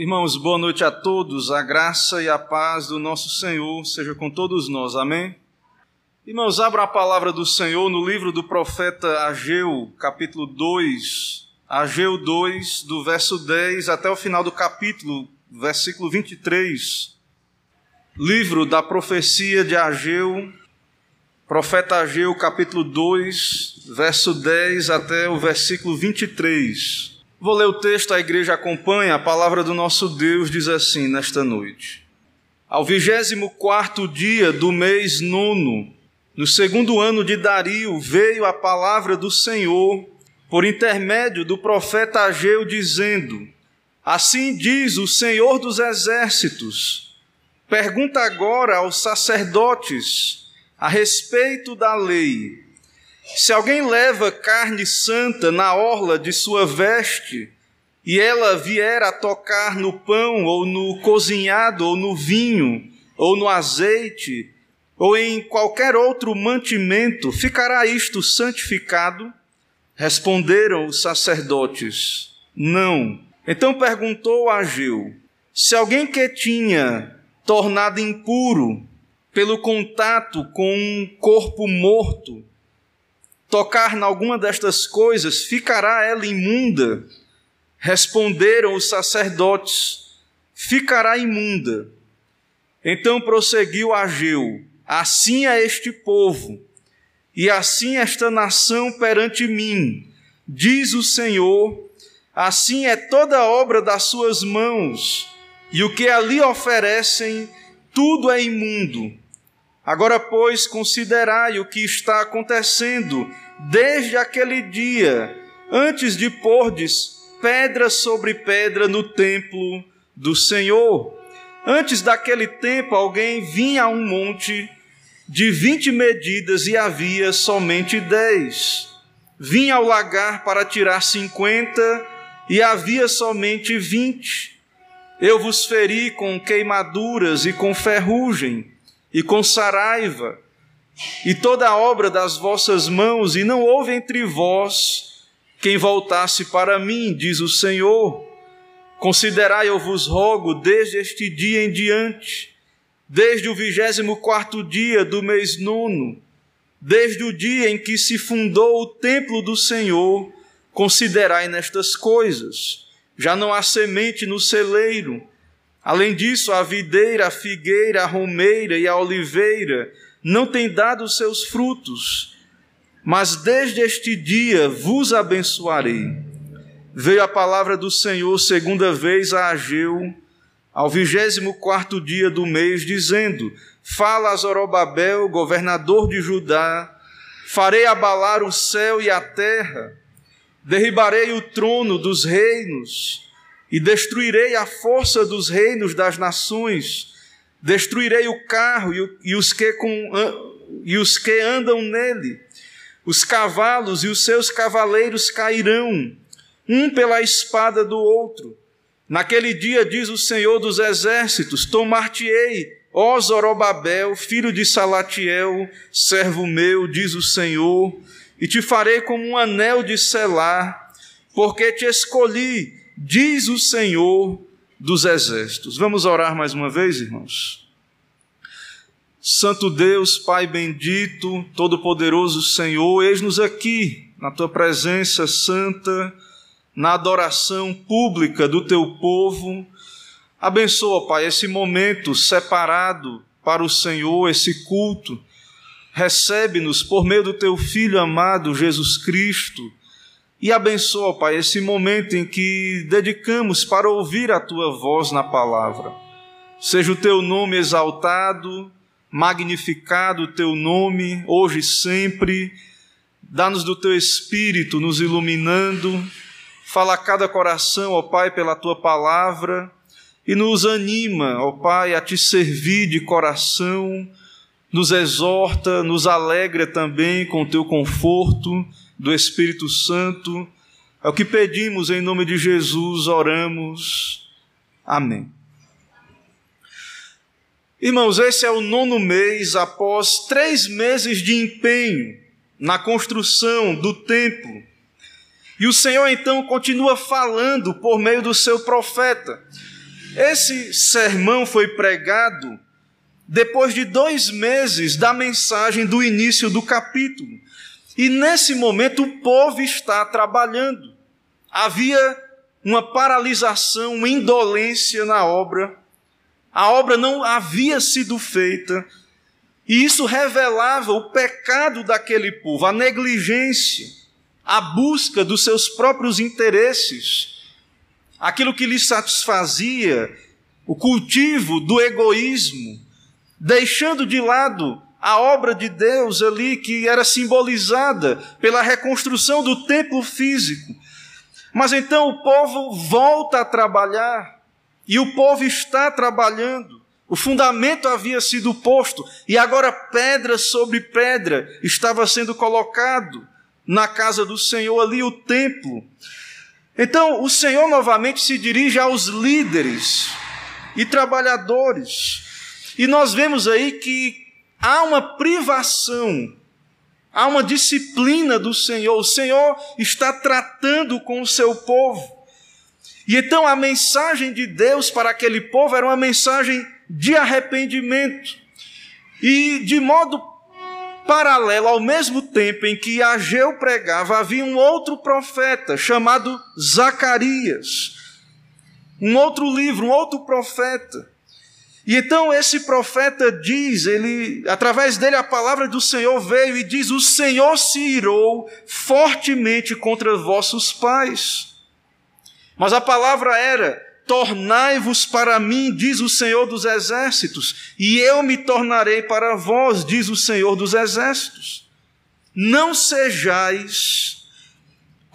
Irmãos, boa noite a todos. A graça e a paz do nosso Senhor seja com todos nós. Amém? Irmãos, abra a palavra do Senhor no livro do profeta Ageu, capítulo 2. Ageu 2, do verso 10 até o final do capítulo, versículo 23. Livro da profecia de Ageu, profeta Ageu, capítulo 2, verso 10 até o versículo 23. Vou ler o texto, a igreja acompanha, a palavra do nosso Deus diz assim nesta noite. Ao vigésimo quarto dia do mês nono, no segundo ano de Dario, veio a palavra do Senhor por intermédio do profeta Ageu, dizendo: Assim diz o Senhor dos exércitos: Pergunta agora aos sacerdotes a respeito da lei se alguém leva carne santa na orla de sua veste, e ela vier a tocar no pão, ou no cozinhado, ou no vinho, ou no azeite, ou em qualquer outro mantimento, ficará isto santificado? Responderam os sacerdotes: Não. Então perguntou a Ageu: Se alguém que tinha tornado impuro pelo contato com um corpo morto, tocar em alguma destas coisas, ficará ela imunda? Responderam os sacerdotes: ficará imunda. Então prosseguiu Ageu: Assim é este povo, e assim esta nação perante mim, diz o Senhor, assim é toda obra das suas mãos, e o que ali oferecem, tudo é imundo Agora, pois, considerai o que está acontecendo desde aquele dia, antes de pordes pedra sobre pedra no templo do Senhor. Antes daquele tempo, alguém vinha a um monte de vinte medidas e havia somente dez. Vinha ao lagar para tirar cinquenta e havia somente vinte. Eu vos feri com queimaduras e com ferrugem e com saraiva, e toda a obra das vossas mãos, e não houve entre vós quem voltasse para mim, diz o Senhor. Considerai, eu vos rogo, desde este dia em diante, desde o vigésimo quarto dia do mês nono, desde o dia em que se fundou o templo do Senhor, considerai nestas coisas. Já não há semente no celeiro, Além disso, a videira, a figueira, a romeira e a oliveira não têm dado seus frutos, mas desde este dia vos abençoarei. Veio a palavra do Senhor segunda vez a Ageu, ao vigésimo quarto dia do mês, dizendo: Fala a Zorobabel, governador de Judá, farei abalar o céu e a terra, derribarei o trono dos reinos, e destruirei a força dos reinos das nações, destruirei o carro e, os que com, e os que andam nele, os cavalos e os seus cavaleiros cairão, um pela espada do outro. Naquele dia, diz o Senhor dos Exércitos: Tomar-te-ei, ó Zorobabel, filho de Salatiel, servo meu, diz o Senhor, e te farei como um anel de selar, porque te escolhi diz o Senhor dos exércitos. Vamos orar mais uma vez, irmãos? Santo Deus, Pai bendito, Todo-Poderoso Senhor, eis-nos aqui na tua presença santa, na adoração pública do teu povo. Abençoa, Pai, esse momento separado para o Senhor, esse culto. Recebe-nos por meio do teu Filho amado Jesus Cristo e abençoa, Pai, esse momento em que dedicamos para ouvir a tua voz na palavra. Seja o teu nome exaltado, magnificado o teu nome, hoje e sempre. Dá-nos do teu espírito nos iluminando. Fala a cada coração, ó Pai, pela tua palavra e nos anima, ó Pai, a te servir de coração. Nos exorta, nos alegra também com o teu conforto do Espírito Santo. É o que pedimos em nome de Jesus, oramos. Amém. Irmãos, esse é o nono mês após três meses de empenho na construção do templo. E o Senhor então continua falando por meio do seu profeta. Esse sermão foi pregado depois de dois meses da mensagem do início do capítulo. E nesse momento o povo está trabalhando. Havia uma paralisação, uma indolência na obra. A obra não havia sido feita. E isso revelava o pecado daquele povo, a negligência, a busca dos seus próprios interesses, aquilo que lhes satisfazia, o cultivo do egoísmo, deixando de lado a obra de Deus ali que era simbolizada pela reconstrução do templo físico. Mas então o povo volta a trabalhar, e o povo está trabalhando. O fundamento havia sido posto, e agora pedra sobre pedra estava sendo colocado na casa do Senhor, ali o templo. Então o Senhor novamente se dirige aos líderes e trabalhadores. E nós vemos aí que há uma privação, há uma disciplina do Senhor. O Senhor está tratando com o seu povo. E então a mensagem de Deus para aquele povo era uma mensagem de arrependimento. E de modo paralelo, ao mesmo tempo em que Ageu pregava, havia um outro profeta chamado Zacarias. Um outro livro, um outro profeta. E então esse profeta diz, ele, através dele a palavra do Senhor veio e diz: "O Senhor se irou fortemente contra vossos pais". Mas a palavra era: "Tornai-vos para mim", diz o Senhor dos exércitos, "e eu me tornarei para vós", diz o Senhor dos exércitos. Não sejais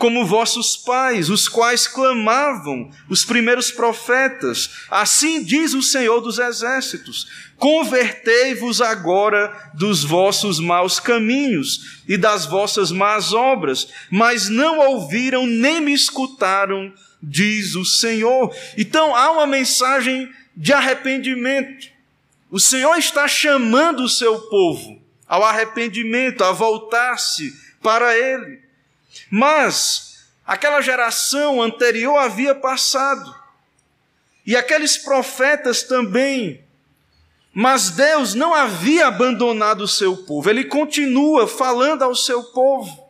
como vossos pais, os quais clamavam os primeiros profetas. Assim diz o Senhor dos Exércitos: Convertei-vos agora dos vossos maus caminhos e das vossas más obras, mas não ouviram nem me escutaram, diz o Senhor. Então há uma mensagem de arrependimento. O Senhor está chamando o seu povo ao arrependimento, a voltar-se para Ele. Mas aquela geração anterior havia passado. E aqueles profetas também. Mas Deus não havia abandonado o seu povo, ele continua falando ao seu povo.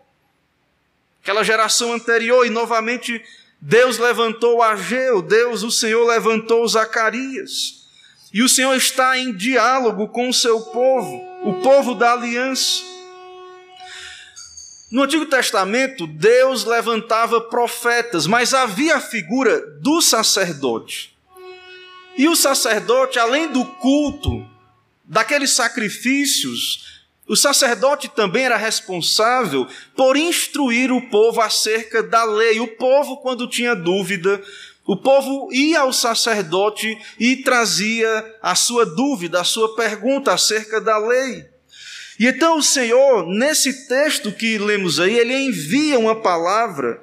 Aquela geração anterior, e novamente Deus levantou Ageu, Deus, o Senhor, levantou Zacarias. E o Senhor está em diálogo com o seu povo, o povo da aliança. No Antigo Testamento, Deus levantava profetas, mas havia a figura do sacerdote. E o sacerdote, além do culto, daqueles sacrifícios, o sacerdote também era responsável por instruir o povo acerca da lei. O povo, quando tinha dúvida, o povo ia ao sacerdote e trazia a sua dúvida, a sua pergunta acerca da lei. E então o Senhor, nesse texto que lemos aí, ele envia uma palavra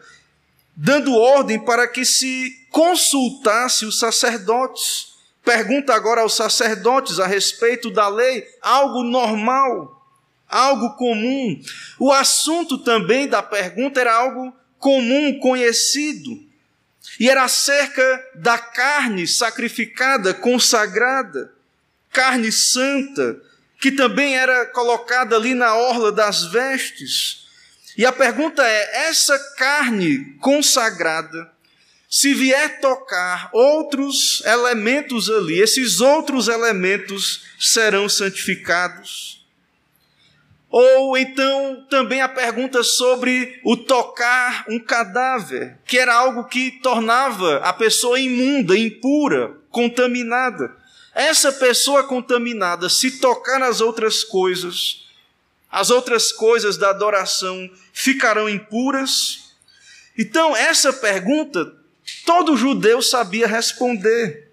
dando ordem para que se consultasse os sacerdotes. Pergunta agora aos sacerdotes a respeito da lei, algo normal, algo comum. O assunto também da pergunta era algo comum, conhecido. E era acerca da carne sacrificada, consagrada, carne santa, que também era colocada ali na orla das vestes. E a pergunta é: essa carne consagrada, se vier tocar outros elementos ali, esses outros elementos serão santificados? Ou então também a pergunta sobre o tocar um cadáver, que era algo que tornava a pessoa imunda, impura, contaminada. Essa pessoa contaminada, se tocar nas outras coisas, as outras coisas da adoração ficarão impuras? Então, essa pergunta, todo judeu sabia responder.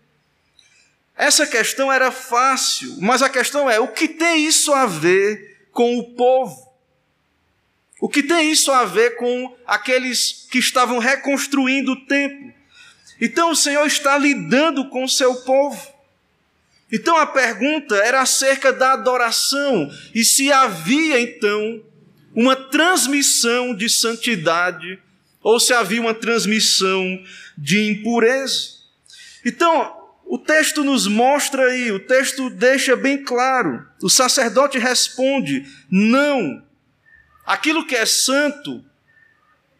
Essa questão era fácil, mas a questão é: o que tem isso a ver com o povo? O que tem isso a ver com aqueles que estavam reconstruindo o templo? Então o Senhor está lidando com o seu povo. Então a pergunta era acerca da adoração e se havia então uma transmissão de santidade ou se havia uma transmissão de impureza. Então, o texto nos mostra aí, o texto deixa bem claro. O sacerdote responde: não. Aquilo que é santo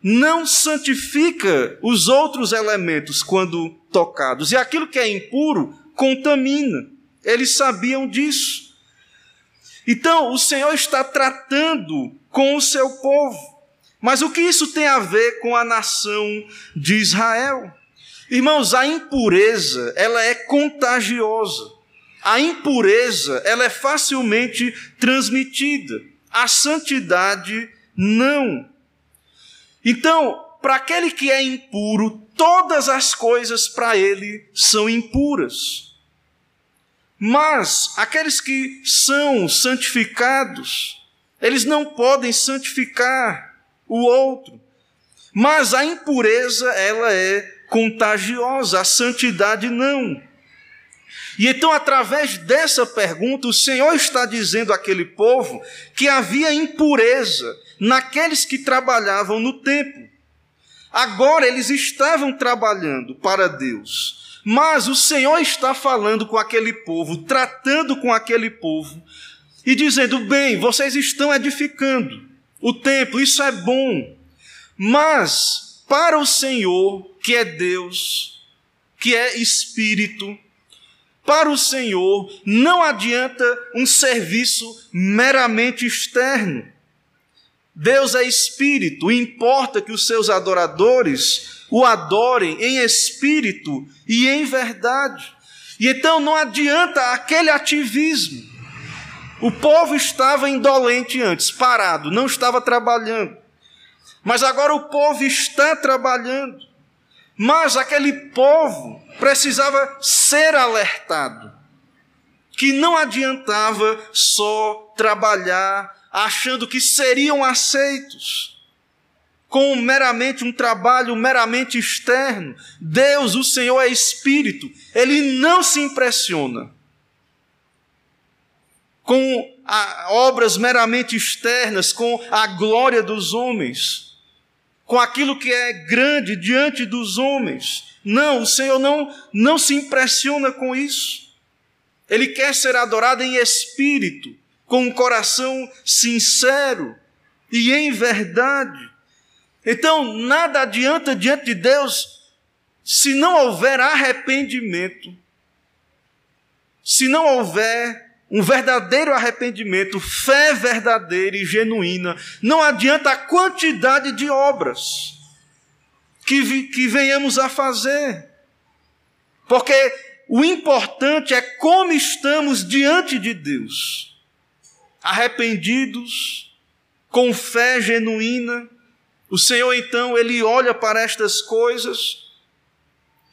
não santifica os outros elementos quando tocados, e aquilo que é impuro contamina. Eles sabiam disso. Então, o Senhor está tratando com o seu povo. Mas o que isso tem a ver com a nação de Israel? Irmãos, a impureza, ela é contagiosa. A impureza, ela é facilmente transmitida. A santidade, não. Então, para aquele que é impuro, todas as coisas para ele são impuras. Mas aqueles que são santificados, eles não podem santificar o outro. Mas a impureza, ela é contagiosa, a santidade não. E então, através dessa pergunta, o Senhor está dizendo àquele povo que havia impureza naqueles que trabalhavam no templo. Agora eles estavam trabalhando para Deus, mas o Senhor está falando com aquele povo, tratando com aquele povo e dizendo: bem, vocês estão edificando o templo, isso é bom, mas para o Senhor que é Deus, que é Espírito, para o Senhor não adianta um serviço meramente externo. Deus é Espírito, importa que os seus adoradores o adorem em espírito e em verdade. E então não adianta aquele ativismo. O povo estava indolente antes, parado, não estava trabalhando. Mas agora o povo está trabalhando. Mas aquele povo precisava ser alertado que não adiantava só trabalhar achando que seriam aceitos com meramente um trabalho meramente externo. Deus, o Senhor é espírito, ele não se impressiona com obras meramente externas, com a glória dos homens com aquilo que é grande diante dos homens. Não, o Senhor não, não se impressiona com isso. Ele quer ser adorado em espírito, com um coração sincero e em verdade. Então, nada adianta diante de Deus se não houver arrependimento, se não houver um verdadeiro arrependimento, fé verdadeira e genuína. Não adianta a quantidade de obras que, que venhamos a fazer, porque o importante é como estamos diante de Deus, arrependidos, com fé genuína. O Senhor então, ele olha para estas coisas,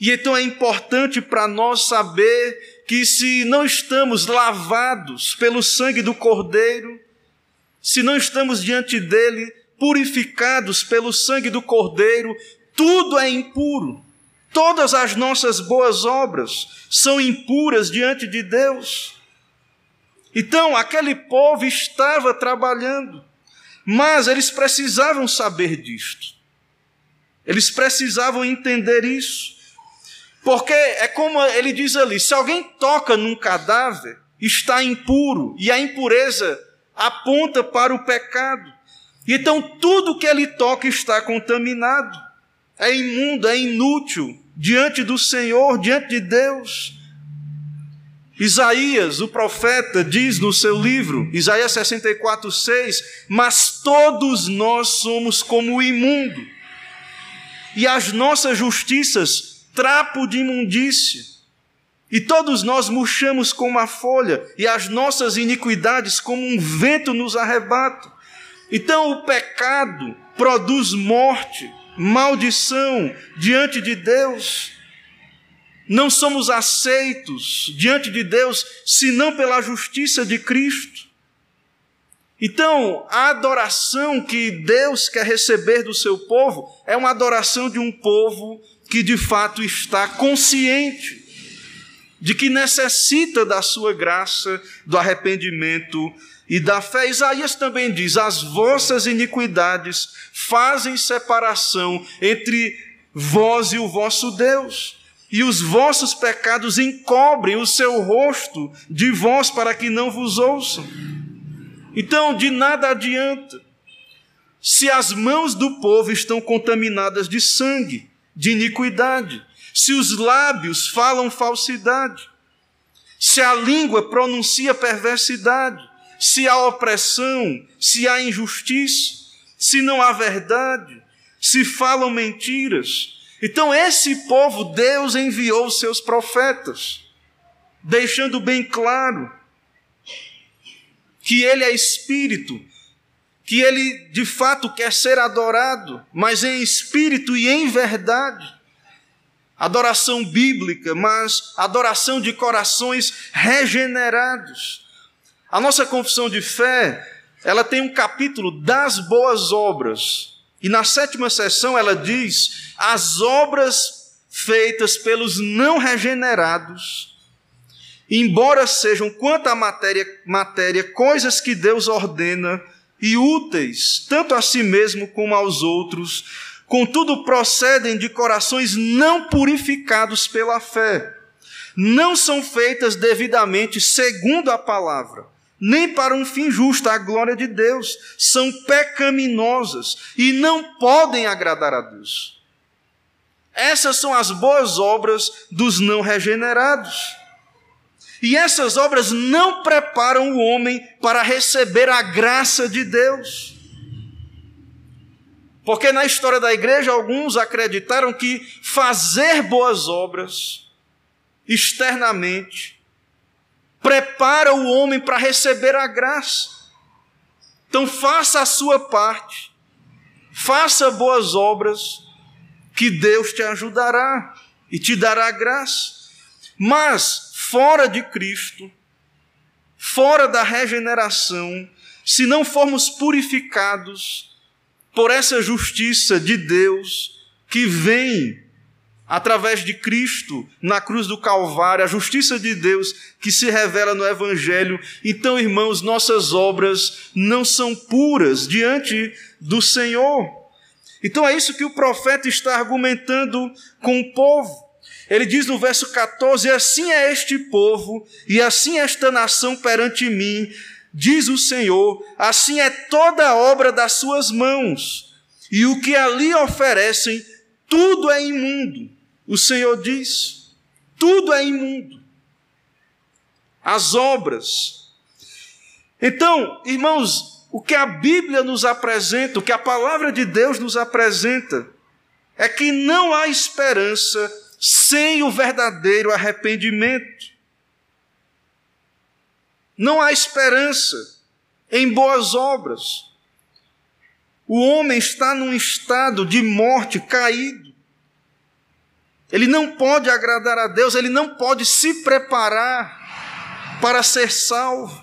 e então é importante para nós saber que se não estamos lavados pelo sangue do Cordeiro, se não estamos diante dele purificados pelo sangue do Cordeiro, tudo é impuro. Todas as nossas boas obras são impuras diante de Deus. Então, aquele povo estava trabalhando, mas eles precisavam saber disto. Eles precisavam entender isso. Porque é como ele diz ali: se alguém toca num cadáver, está impuro, e a impureza aponta para o pecado. Então tudo que ele toca está contaminado, é imundo, é inútil diante do Senhor, diante de Deus. Isaías, o profeta, diz no seu livro, Isaías 64, 6: Mas todos nós somos como o imundo, e as nossas justiças trapo de imundícia. E todos nós murchamos como uma folha, e as nossas iniquidades como um vento nos arrebatam. Então o pecado produz morte, maldição diante de Deus. Não somos aceitos diante de Deus senão pela justiça de Cristo. Então, a adoração que Deus quer receber do seu povo é uma adoração de um povo que de fato está consciente de que necessita da sua graça, do arrependimento e da fé. Isaías também diz: As vossas iniquidades fazem separação entre vós e o vosso Deus. E os vossos pecados encobrem o seu rosto de vós para que não vos ouçam. Então, de nada adianta se as mãos do povo estão contaminadas de sangue, de iniquidade, se os lábios falam falsidade, se a língua pronuncia perversidade, se há opressão, se há injustiça, se não há verdade, se falam mentiras. Então, esse povo, Deus enviou os seus profetas, deixando bem claro que Ele é Espírito, que Ele de fato quer ser adorado, mas em espírito e em verdade. Adoração bíblica, mas adoração de corações regenerados a nossa confissão de fé, ela tem um capítulo das boas obras. E na sétima sessão ela diz: as obras feitas pelos não regenerados, embora sejam quanto à matéria, matéria coisas que Deus ordena e úteis, tanto a si mesmo como aos outros, contudo procedem de corações não purificados pela fé, não são feitas devidamente segundo a palavra nem para um fim justo, a glória de Deus. São pecaminosas e não podem agradar a Deus. Essas são as boas obras dos não regenerados. E essas obras não preparam o homem para receber a graça de Deus. Porque na história da igreja, alguns acreditaram que fazer boas obras externamente prepara o homem para receber a graça. Então faça a sua parte, faça boas obras, que Deus te ajudará e te dará graça. Mas fora de Cristo, fora da regeneração, se não formos purificados por essa justiça de Deus que vem através de Cristo na cruz do Calvário, a justiça de Deus que se revela no Evangelho. Então, irmãos, nossas obras não são puras diante do Senhor. Então, é isso que o profeta está argumentando com o povo. Ele diz no verso 14: Assim é este povo, e assim é esta nação perante mim, diz o Senhor, assim é toda a obra das suas mãos, e o que ali oferecem, tudo é imundo o Senhor diz: tudo é imundo. As obras. Então, irmãos, o que a Bíblia nos apresenta, o que a palavra de Deus nos apresenta, é que não há esperança sem o verdadeiro arrependimento. Não há esperança em boas obras. O homem está num estado de morte caído. Ele não pode agradar a Deus, ele não pode se preparar para ser salvo,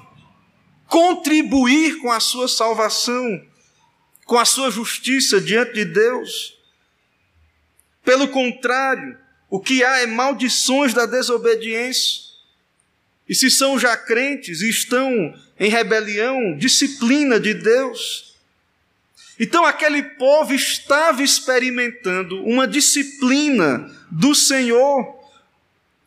contribuir com a sua salvação, com a sua justiça diante de Deus. Pelo contrário, o que há é maldições da desobediência. E se são já crentes e estão em rebelião, disciplina de Deus. Então aquele povo estava experimentando uma disciplina do Senhor.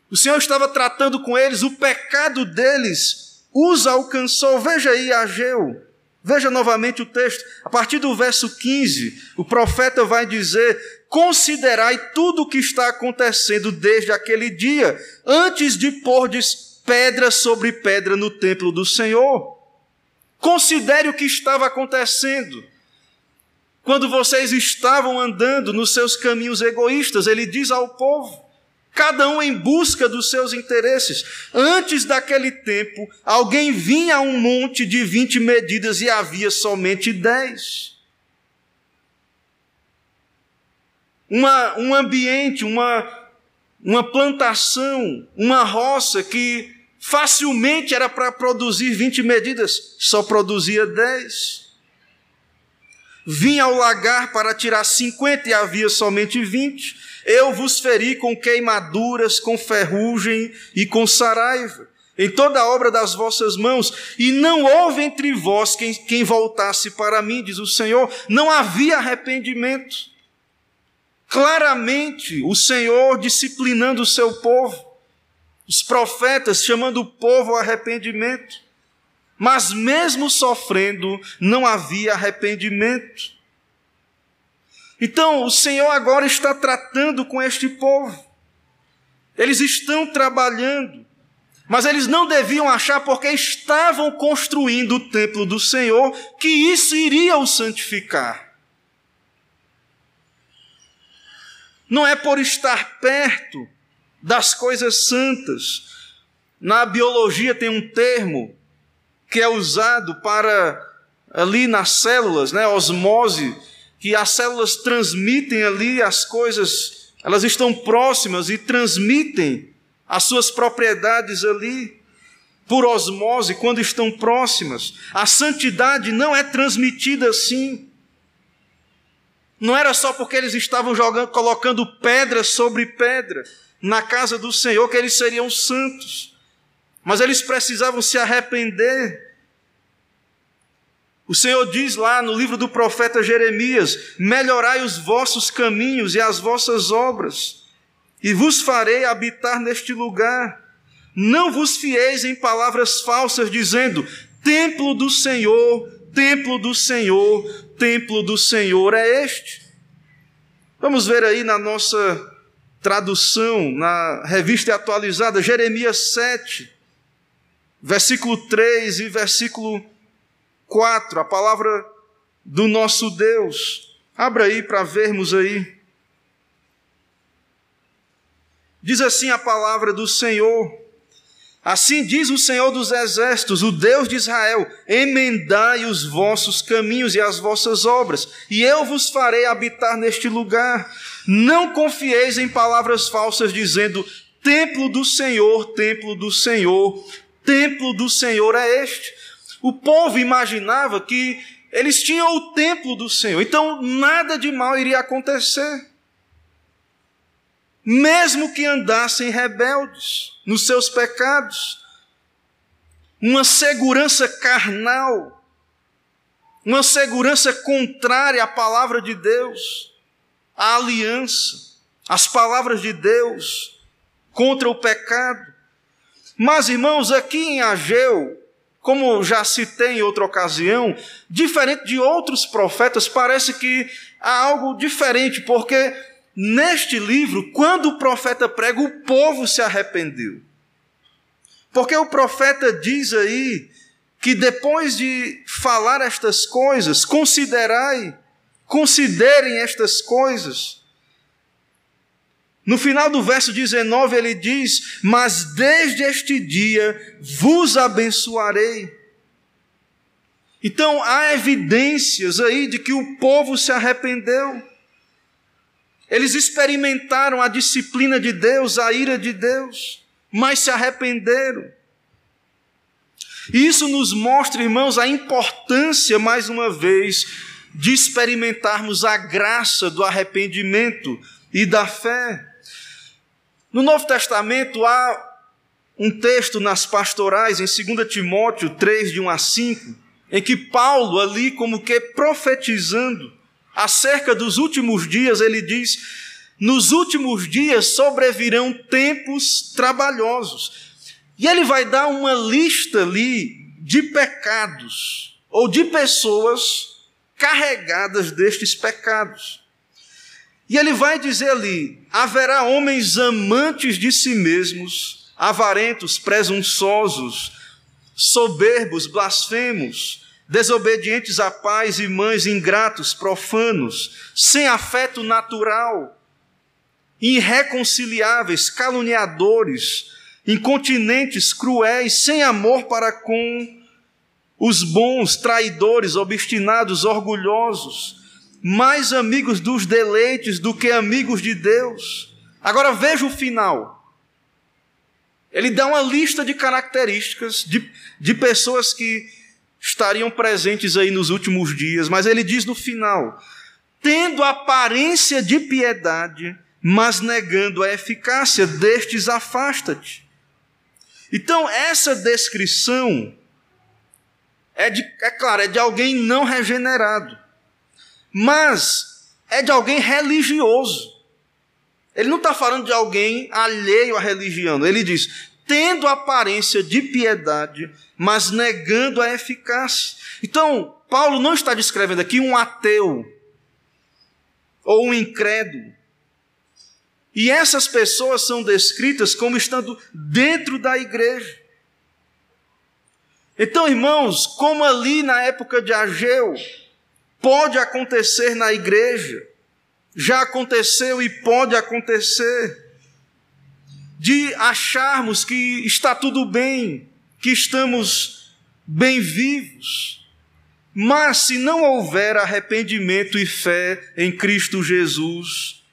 O Senhor estava tratando com eles, o pecado deles os alcançou. Veja aí Ageu, veja novamente o texto. A partir do verso 15, o profeta vai dizer: Considerai tudo o que está acontecendo desde aquele dia, antes de pôr pedra sobre pedra no templo do Senhor. Considere o que estava acontecendo quando vocês estavam andando nos seus caminhos egoístas, ele diz ao povo, cada um em busca dos seus interesses. Antes daquele tempo, alguém vinha a um monte de 20 medidas e havia somente 10. Uma, um ambiente, uma, uma plantação, uma roça que facilmente era para produzir 20 medidas, só produzia 10. Vim ao lagar para tirar cinquenta e havia somente vinte. Eu vos feri com queimaduras, com ferrugem e com saraiva, em toda a obra das vossas mãos, e não houve entre vós quem, quem voltasse para mim, diz o Senhor. Não havia arrependimento. claramente o Senhor disciplinando o seu povo, os profetas chamando o povo ao arrependimento. Mas mesmo sofrendo, não havia arrependimento. Então, o Senhor agora está tratando com este povo. Eles estão trabalhando, mas eles não deviam achar, porque estavam construindo o templo do Senhor, que isso iria os santificar. Não é por estar perto das coisas santas. Na biologia tem um termo que é usado para ali nas células, né, osmose, que as células transmitem ali as coisas, elas estão próximas e transmitem as suas propriedades ali por osmose quando estão próximas. A santidade não é transmitida assim. Não era só porque eles estavam jogando, colocando pedra sobre pedra na casa do Senhor que eles seriam santos. Mas eles precisavam se arrepender. O Senhor diz lá no livro do profeta Jeremias: Melhorai os vossos caminhos e as vossas obras, e vos farei habitar neste lugar. Não vos fieis em palavras falsas, dizendo: Templo do Senhor, templo do Senhor, templo do Senhor é este. Vamos ver aí na nossa tradução, na revista atualizada, Jeremias 7, versículo 3 e versículo 4, a palavra do nosso Deus. Abra aí para vermos aí. Diz assim a palavra do Senhor. Assim diz o Senhor dos Exércitos, o Deus de Israel: emendai os vossos caminhos e as vossas obras, e eu vos farei habitar neste lugar. Não confieis em palavras falsas, dizendo: Templo do Senhor, templo do Senhor, templo do Senhor é este. O povo imaginava que eles tinham o templo do Senhor, então nada de mal iria acontecer mesmo que andassem rebeldes nos seus pecados, uma segurança carnal, uma segurança contrária à palavra de Deus, à aliança, às palavras de Deus contra o pecado. Mas, irmãos, aqui em Ageu, como já citei em outra ocasião, diferente de outros profetas, parece que há algo diferente, porque Neste livro, quando o profeta prega, o povo se arrependeu. Porque o profeta diz aí que depois de falar estas coisas, considerai, considerem estas coisas. No final do verso 19 ele diz: Mas desde este dia vos abençoarei. Então há evidências aí de que o povo se arrependeu. Eles experimentaram a disciplina de Deus, a ira de Deus, mas se arrependeram. E isso nos mostra, irmãos, a importância, mais uma vez, de experimentarmos a graça do arrependimento e da fé. No Novo Testamento há um texto nas pastorais, em 2 Timóteo 3, de 1 a 5, em que Paulo, ali como que profetizando, acerca dos últimos dias, ele diz: nos últimos dias sobrevirão tempos trabalhosos. E ele vai dar uma lista ali de pecados ou de pessoas carregadas destes pecados. E ele vai dizer ali: haverá homens amantes de si mesmos, avarentos, presunçosos, soberbos, blasfemos, desobedientes a pais e mães, ingratos, profanos, sem afeto natural, irreconciliáveis, caluniadores, incontinentes, cruéis, sem amor para com os bons, traidores, obstinados, orgulhosos, mais amigos dos deleites do que amigos de Deus. Agora veja o final. Ele dá uma lista de características de, de pessoas que estariam presentes aí nos últimos dias, mas ele diz no final: tendo aparência de piedade, mas negando a eficácia destes, afasta-te. Então, essa descrição é, de, é claro, é de alguém não regenerado, mas é de alguém religioso. Ele não está falando de alguém alheio à religião. Ele diz: tendo aparência de piedade, mas negando a eficácia. Então, Paulo não está descrevendo aqui um ateu ou um incrédulo. E essas pessoas são descritas como estando dentro da igreja. Então, irmãos, como ali na época de Ageu, pode acontecer na igreja, já aconteceu e pode acontecer, de acharmos que está tudo bem, que estamos bem vivos, mas se não houver arrependimento e fé em Cristo Jesus,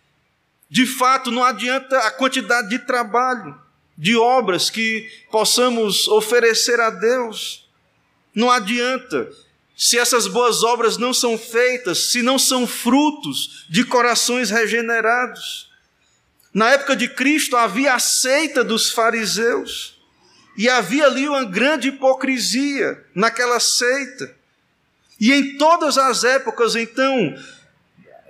de fato, não adianta a quantidade de trabalho, de obras que possamos oferecer a Deus. Não adianta. Se essas boas obras não são feitas, se não são frutos de corações regenerados. Na época de Cristo havia a seita dos fariseus. E havia ali uma grande hipocrisia naquela seita. E em todas as épocas, então,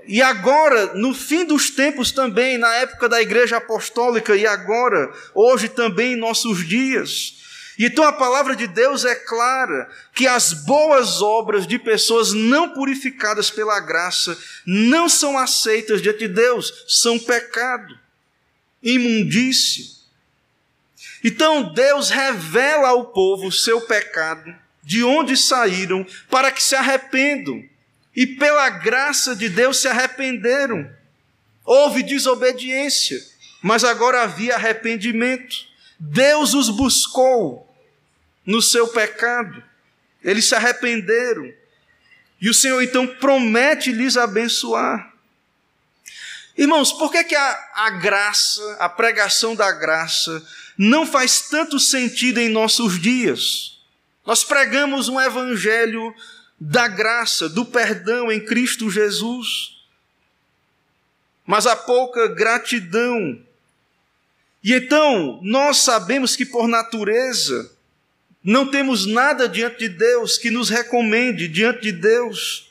e agora, no fim dos tempos também, na época da igreja apostólica, e agora, hoje também em nossos dias. Então a palavra de Deus é clara que as boas obras de pessoas não purificadas pela graça não são aceitas diante de Deus, são pecado, imundício. Então Deus revela ao povo seu pecado, de onde saíram, para que se arrependam e pela graça de Deus se arrependeram. Houve desobediência, mas agora havia arrependimento. Deus os buscou no seu pecado, eles se arrependeram. E o Senhor então promete lhes abençoar. Irmãos, por que, que a, a graça, a pregação da graça, não faz tanto sentido em nossos dias? Nós pregamos um evangelho da graça, do perdão em Cristo Jesus. Mas há pouca gratidão. E então, nós sabemos que por natureza, não temos nada diante de Deus que nos recomende diante de Deus.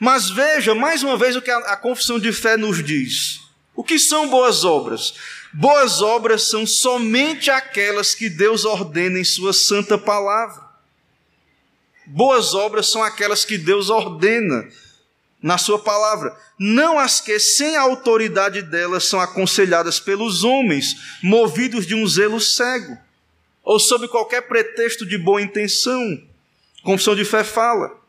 Mas veja mais uma vez o que a, a confissão de fé nos diz. O que são boas obras? Boas obras são somente aquelas que Deus ordena em Sua santa palavra. Boas obras são aquelas que Deus ordena na Sua palavra, não as que, sem a autoridade delas, são aconselhadas pelos homens, movidos de um zelo cego, ou sob qualquer pretexto de boa intenção. Confissão de fé fala.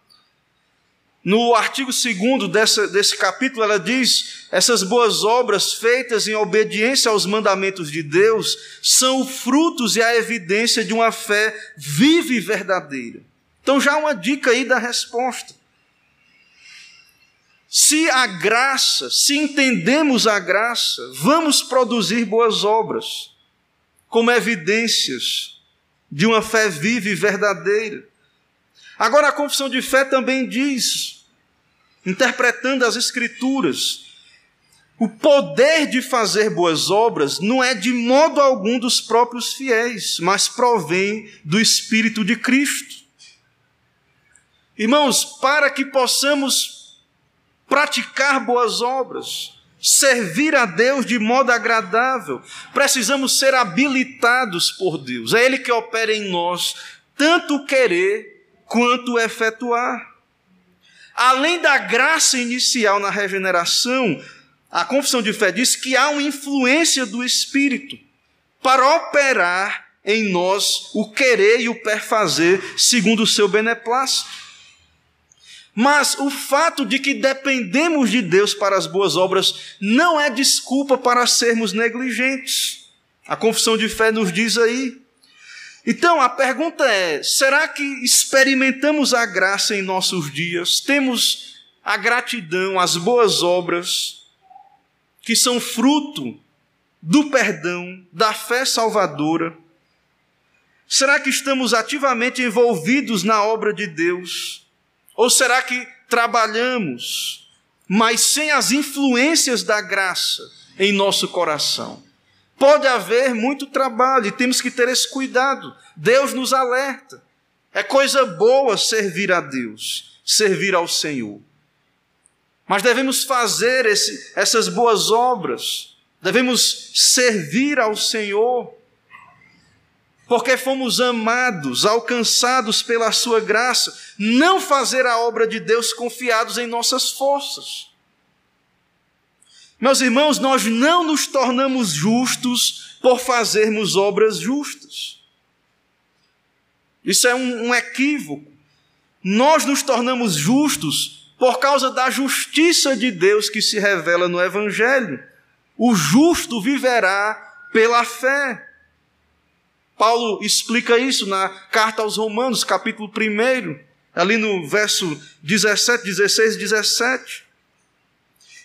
No artigo 2 desse, capítulo, ela diz: essas boas obras feitas em obediência aos mandamentos de Deus são frutos e a evidência de uma fé viva e verdadeira. Então, já uma dica aí da resposta. Se a graça, se entendemos a graça, vamos produzir boas obras, como evidências de uma fé viva e verdadeira. Agora, a confissão de fé também diz, interpretando as Escrituras, o poder de fazer boas obras não é de modo algum dos próprios fiéis, mas provém do Espírito de Cristo. Irmãos, para que possamos praticar boas obras, servir a Deus de modo agradável, precisamos ser habilitados por Deus. É Ele que opera em nós, tanto querer quanto efetuar. Além da graça inicial na regeneração, a confissão de fé diz que há uma influência do Espírito para operar em nós o querer e o perfazer segundo o seu beneplácito. Mas o fato de que dependemos de Deus para as boas obras não é desculpa para sermos negligentes. A confissão de fé nos diz aí. Então a pergunta é: será que experimentamos a graça em nossos dias? Temos a gratidão, as boas obras, que são fruto do perdão, da fé salvadora? Será que estamos ativamente envolvidos na obra de Deus? Ou será que trabalhamos, mas sem as influências da graça em nosso coração? Pode haver muito trabalho e temos que ter esse cuidado. Deus nos alerta. É coisa boa servir a Deus, servir ao Senhor. Mas devemos fazer esse, essas boas obras devemos servir ao Senhor, porque fomos amados, alcançados pela Sua graça, não fazer a obra de Deus confiados em nossas forças. Meus irmãos, nós não nos tornamos justos por fazermos obras justas. Isso é um, um equívoco. Nós nos tornamos justos por causa da justiça de Deus que se revela no Evangelho. O justo viverá pela fé. Paulo explica isso na carta aos Romanos, capítulo 1, ali no verso 17, 16 e 17.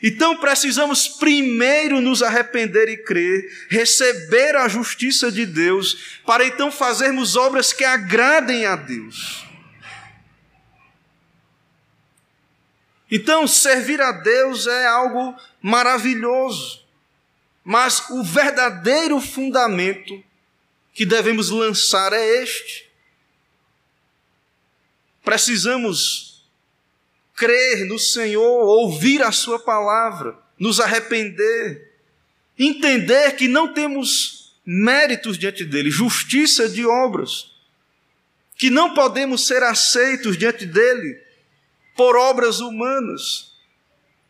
Então precisamos primeiro nos arrepender e crer, receber a justiça de Deus, para então fazermos obras que agradem a Deus. Então, servir a Deus é algo maravilhoso, mas o verdadeiro fundamento que devemos lançar é este. Precisamos crer no Senhor, ouvir a Sua palavra, nos arrepender, entender que não temos méritos diante dele, justiça de obras, que não podemos ser aceitos diante dele por obras humanas.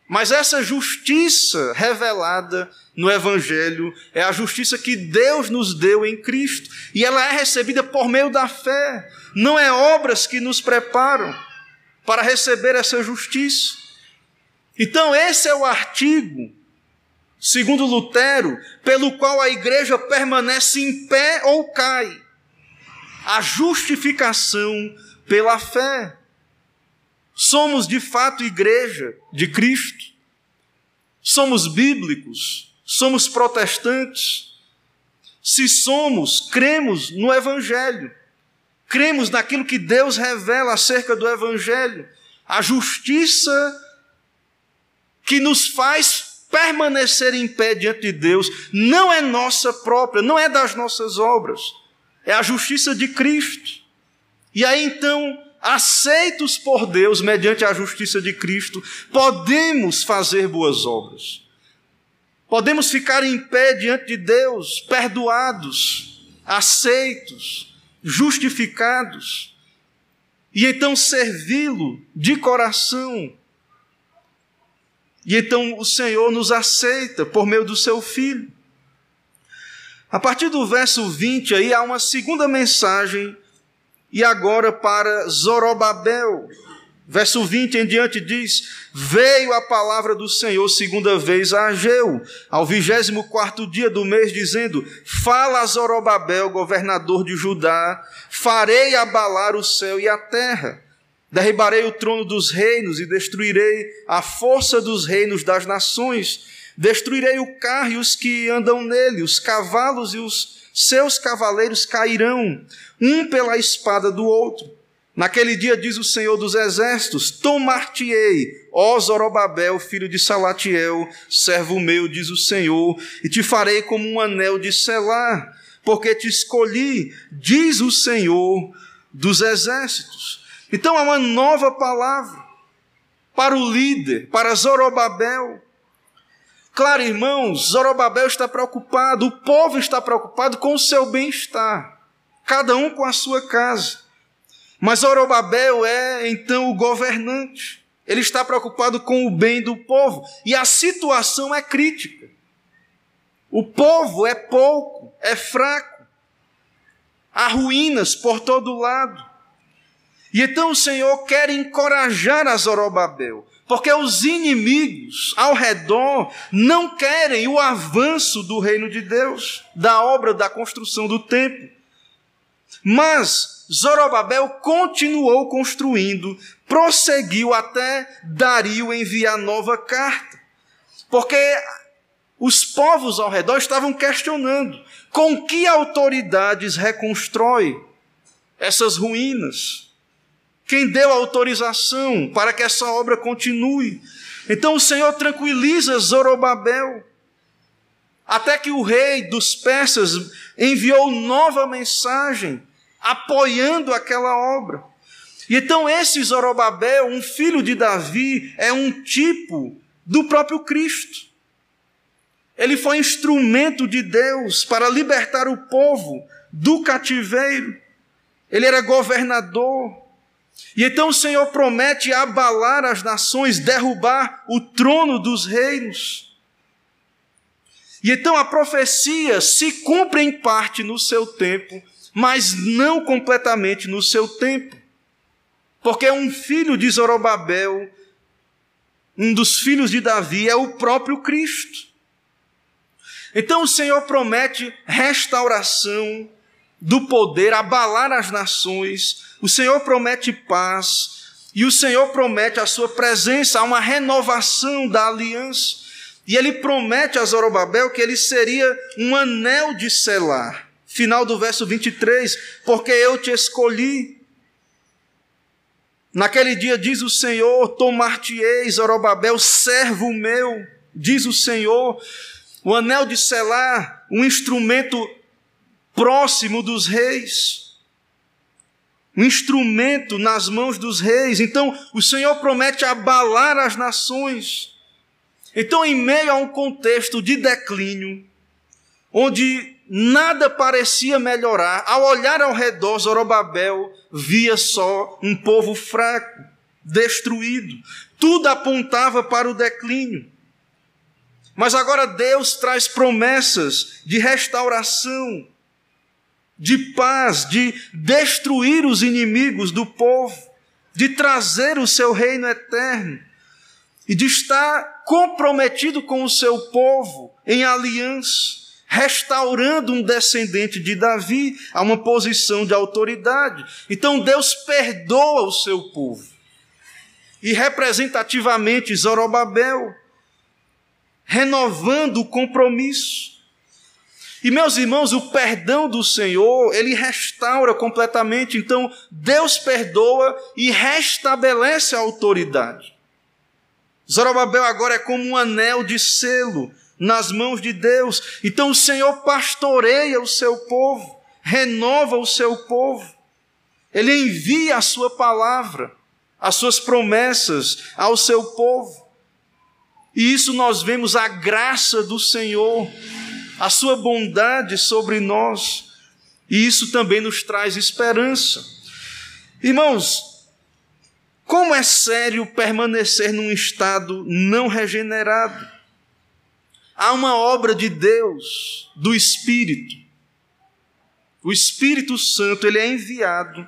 Mas essa justiça revelada no Evangelho é a justiça que Deus nos deu em Cristo. E ela é recebida por meio da fé. Não é obras que nos preparam para receber essa justiça. Então, esse é o artigo, segundo Lutero, pelo qual a igreja permanece em pé ou cai. A justificação pela fé. Somos de fato igreja de Cristo. Somos bíblicos, somos protestantes. Se somos, cremos no Evangelho cremos naquilo que Deus revela acerca do Evangelho, a justiça que nos faz permanecer em pé diante de Deus, não é nossa própria, não é das nossas obras, é a justiça de Cristo. E aí então, aceitos por Deus mediante a justiça de Cristo, podemos fazer boas obras. Podemos ficar em pé diante de Deus, perdoados, aceitos, justificados, e então servi-lo de coração. E então o Senhor nos aceita por meio do seu Filho. A partir do verso 20 aí há uma segunda mensagem, e agora para Zorobabel. Verso 20 em diante diz: Veio a palavra do Senhor segunda vez a Ageu, ao vigésimo quarto dia do mês, dizendo: Fala a Zorobabel, governador de Judá, farei abalar o céu e a terra. Derribarei o trono dos reinos e destruirei a força dos reinos das nações. Destruirei o carro e os que andam nele, os cavalos e os seus cavaleiros cairão, um pela espada do outro Naquele dia, diz o Senhor dos Exércitos: Tomar-te-ei, ó Zorobabel, filho de Salatiel, servo meu, diz o Senhor, e te farei como um anel de selar, porque te escolhi, diz o Senhor dos Exércitos. Então há uma nova palavra para o líder, para Zorobabel. Claro, irmãos, Zorobabel está preocupado, o povo está preocupado com o seu bem-estar, cada um com a sua casa. Mas Zorobabel é então o governante. Ele está preocupado com o bem do povo e a situação é crítica. O povo é pouco, é fraco. Há ruínas por todo lado. E então o Senhor quer encorajar a Zorobabel, porque os inimigos ao redor não querem o avanço do reino de Deus, da obra da construção do templo. Mas Zorobabel continuou construindo, prosseguiu até Dario enviar nova carta. Porque os povos ao redor estavam questionando com que autoridades reconstrói essas ruínas? Quem deu autorização para que essa obra continue? Então o Senhor tranquiliza Zorobabel, até que o rei dos persas enviou nova mensagem apoiando aquela obra. E então esse Zorobabel, um filho de Davi, é um tipo do próprio Cristo. Ele foi instrumento de Deus para libertar o povo do cativeiro. Ele era governador. E então o Senhor promete abalar as nações, derrubar o trono dos reinos. E então a profecia se cumpre em parte no seu tempo, mas não completamente no seu tempo. Porque um filho de Zorobabel, um dos filhos de Davi, é o próprio Cristo. Então o Senhor promete restauração do poder, abalar as nações, o Senhor promete paz, e o Senhor promete a sua presença, uma renovação da aliança. E ele promete a Zorobabel que ele seria um anel de selar. Final do verso 23, porque eu te escolhi. Naquele dia diz o Senhor: Tomar-te-ei, Zorobabel, servo meu, diz o Senhor. O anel de selar, um instrumento próximo dos reis, um instrumento nas mãos dos reis. Então, o Senhor promete abalar as nações. Então, em meio a um contexto de declínio, onde nada parecia melhorar, ao olhar ao redor, Zorobabel via só um povo fraco, destruído. Tudo apontava para o declínio. Mas agora Deus traz promessas de restauração, de paz, de destruir os inimigos do povo, de trazer o seu reino eterno e de estar comprometido com o seu povo em aliança restaurando um descendente de Davi a uma posição de autoridade. Então Deus perdoa o seu povo. E representativamente Zorobabel, renovando o compromisso. E meus irmãos, o perdão do Senhor, ele restaura completamente. Então, Deus perdoa e restabelece a autoridade. Zorobabel agora é como um anel de selo nas mãos de Deus. Então o Senhor pastoreia o seu povo, renova o seu povo. Ele envia a sua palavra, as suas promessas ao seu povo. E isso nós vemos a graça do Senhor, a sua bondade sobre nós. E isso também nos traz esperança. Irmãos, como é sério permanecer num estado não regenerado? Há uma obra de Deus, do Espírito. O Espírito Santo, ele é enviado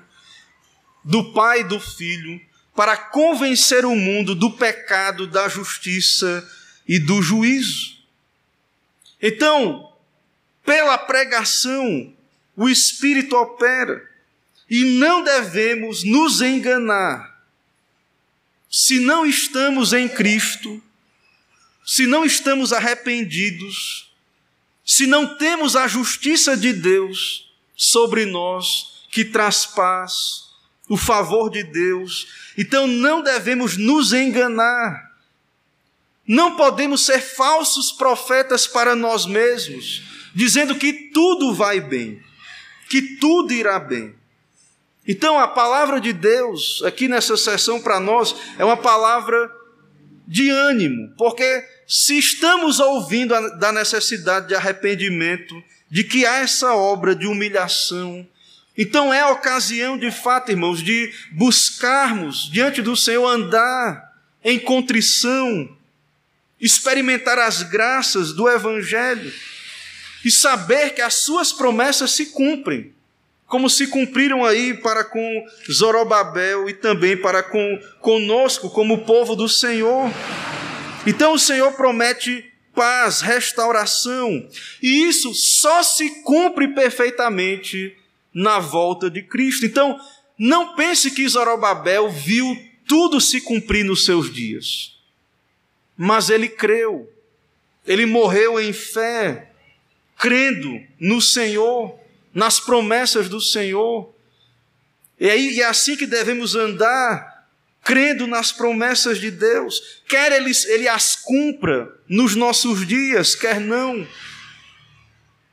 do Pai e do Filho para convencer o mundo do pecado, da justiça e do juízo. Então, pela pregação, o Espírito opera e não devemos nos enganar. Se não estamos em Cristo, se não estamos arrependidos, se não temos a justiça de Deus sobre nós, que traz paz, o favor de Deus, então não devemos nos enganar. Não podemos ser falsos profetas para nós mesmos, dizendo que tudo vai bem, que tudo irá bem. Então, a palavra de Deus, aqui nessa sessão para nós, é uma palavra de ânimo, porque se estamos ouvindo a, da necessidade de arrependimento, de que há essa obra de humilhação, então é a ocasião de fato, irmãos, de buscarmos diante do Senhor andar em contrição, experimentar as graças do Evangelho e saber que as suas promessas se cumprem, como se cumpriram aí para com Zorobabel e também para com conosco como povo do Senhor. Então o Senhor promete paz, restauração, e isso só se cumpre perfeitamente na volta de Cristo. Então, não pense que Zorobabel viu tudo se cumprir nos seus dias, mas ele creu, ele morreu em fé, crendo no Senhor, nas promessas do Senhor. E é assim que devemos andar crendo nas promessas de Deus, quer ele, ele as cumpra nos nossos dias, quer não.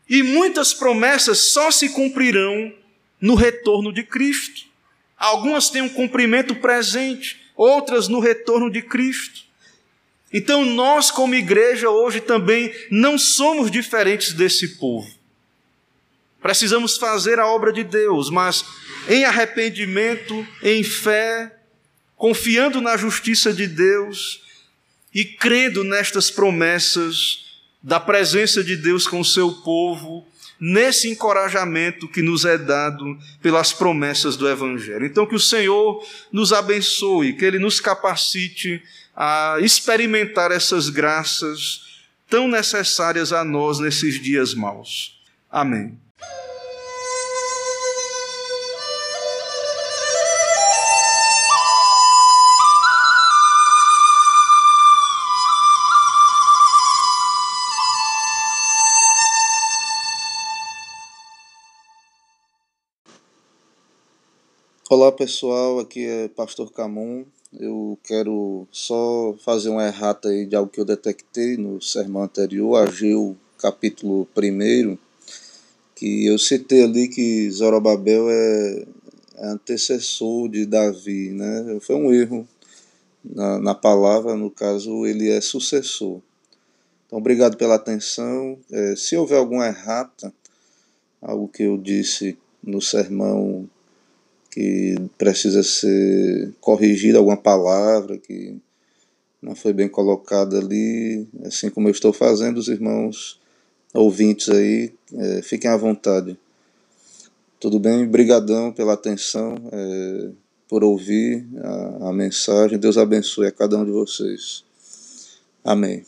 E muitas promessas só se cumprirão no retorno de Cristo. Algumas têm um cumprimento presente, outras no retorno de Cristo. Então nós, como igreja, hoje também não somos diferentes desse povo. Precisamos fazer a obra de Deus, mas em arrependimento, em fé, confiando na justiça de Deus e crendo nestas promessas da presença de Deus com o seu povo, nesse encorajamento que nos é dado pelas promessas do Evangelho. Então, que o Senhor nos abençoe, que Ele nos capacite a experimentar essas graças tão necessárias a nós nesses dias maus. Amém. Olá pessoal, aqui é Pastor Camon. Eu quero só fazer uma errata aí de algo que eu detectei no sermão anterior, Ageu capítulo 1, que eu citei ali que Zorobabel é, antecessor de Davi, né? Foi um erro na, na palavra, no caso ele é sucessor. Então obrigado pela atenção. É, se houver alguma errata, algo que eu disse no sermão que precisa ser corrigida alguma palavra que não foi bem colocada ali, assim como eu estou fazendo, os irmãos ouvintes aí, é, fiquem à vontade. Tudo bem? Brigadão pela atenção, é, por ouvir a, a mensagem. Deus abençoe a cada um de vocês. Amém.